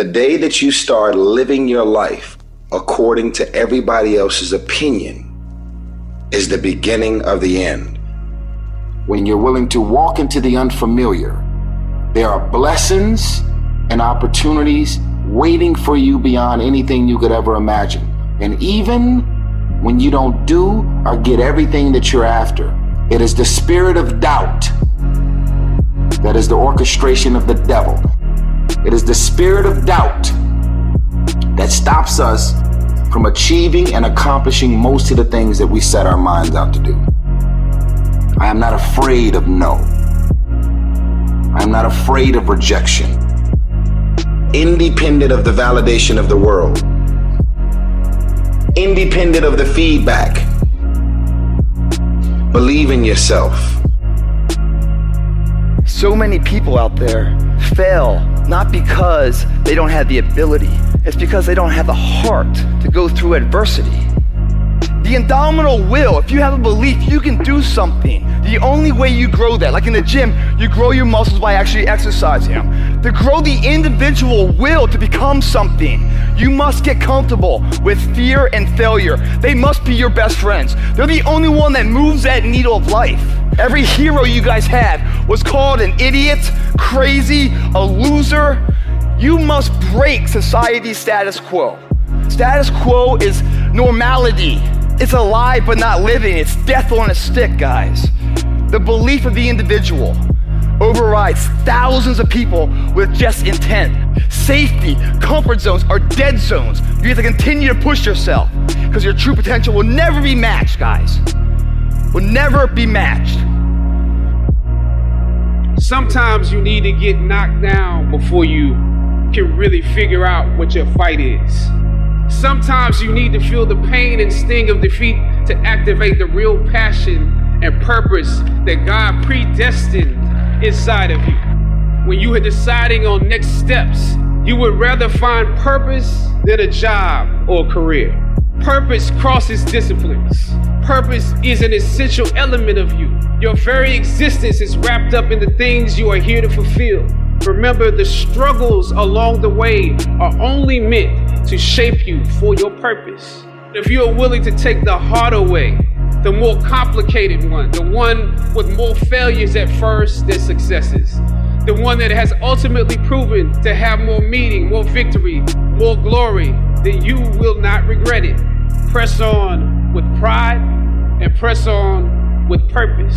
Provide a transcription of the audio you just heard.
The day that you start living your life according to everybody else's opinion is the beginning of the end. When you're willing to walk into the unfamiliar, there are blessings and opportunities waiting for you beyond anything you could ever imagine. And even when you don't do or get everything that you're after, it is the spirit of doubt that is the orchestration of the devil. It is the spirit of doubt that stops us from achieving and accomplishing most of the things that we set our minds out to do. I am not afraid of no. I am not afraid of rejection. Independent of the validation of the world, independent of the feedback, believe in yourself. So many people out there fail not because they don't have the ability, it's because they don't have the heart to go through adversity. The indomitable will, if you have a belief you can do something, the only way you grow that, like in the gym, you grow your muscles by actually exercising them. To grow the individual will to become something, you must get comfortable with fear and failure. They must be your best friends. They're the only one that moves that needle of life. Every hero you guys had was called an idiot, crazy, a loser. You must break society's status quo. Status quo is normality. It's alive but not living. It's death on a stick, guys. The belief of the individual overrides thousands of people with just intent. Safety, comfort zones are dead zones. You have to continue to push yourself because your true potential will never be matched, guys. Will never be matched. Sometimes you need to get knocked down before you can really figure out what your fight is. Sometimes you need to feel the pain and sting of defeat to activate the real passion and purpose that God predestined inside of you. When you are deciding on next steps, you would rather find purpose than a job or career. Purpose crosses disciplines. Purpose is an essential element of you. Your very existence is wrapped up in the things you are here to fulfill. Remember, the struggles along the way are only meant to shape you for your purpose. If you are willing to take the harder way, the more complicated one, the one with more failures at first than successes, the one that has ultimately proven to have more meaning, more victory, more glory, then you will not regret it. Press on with pride and press on with purpose.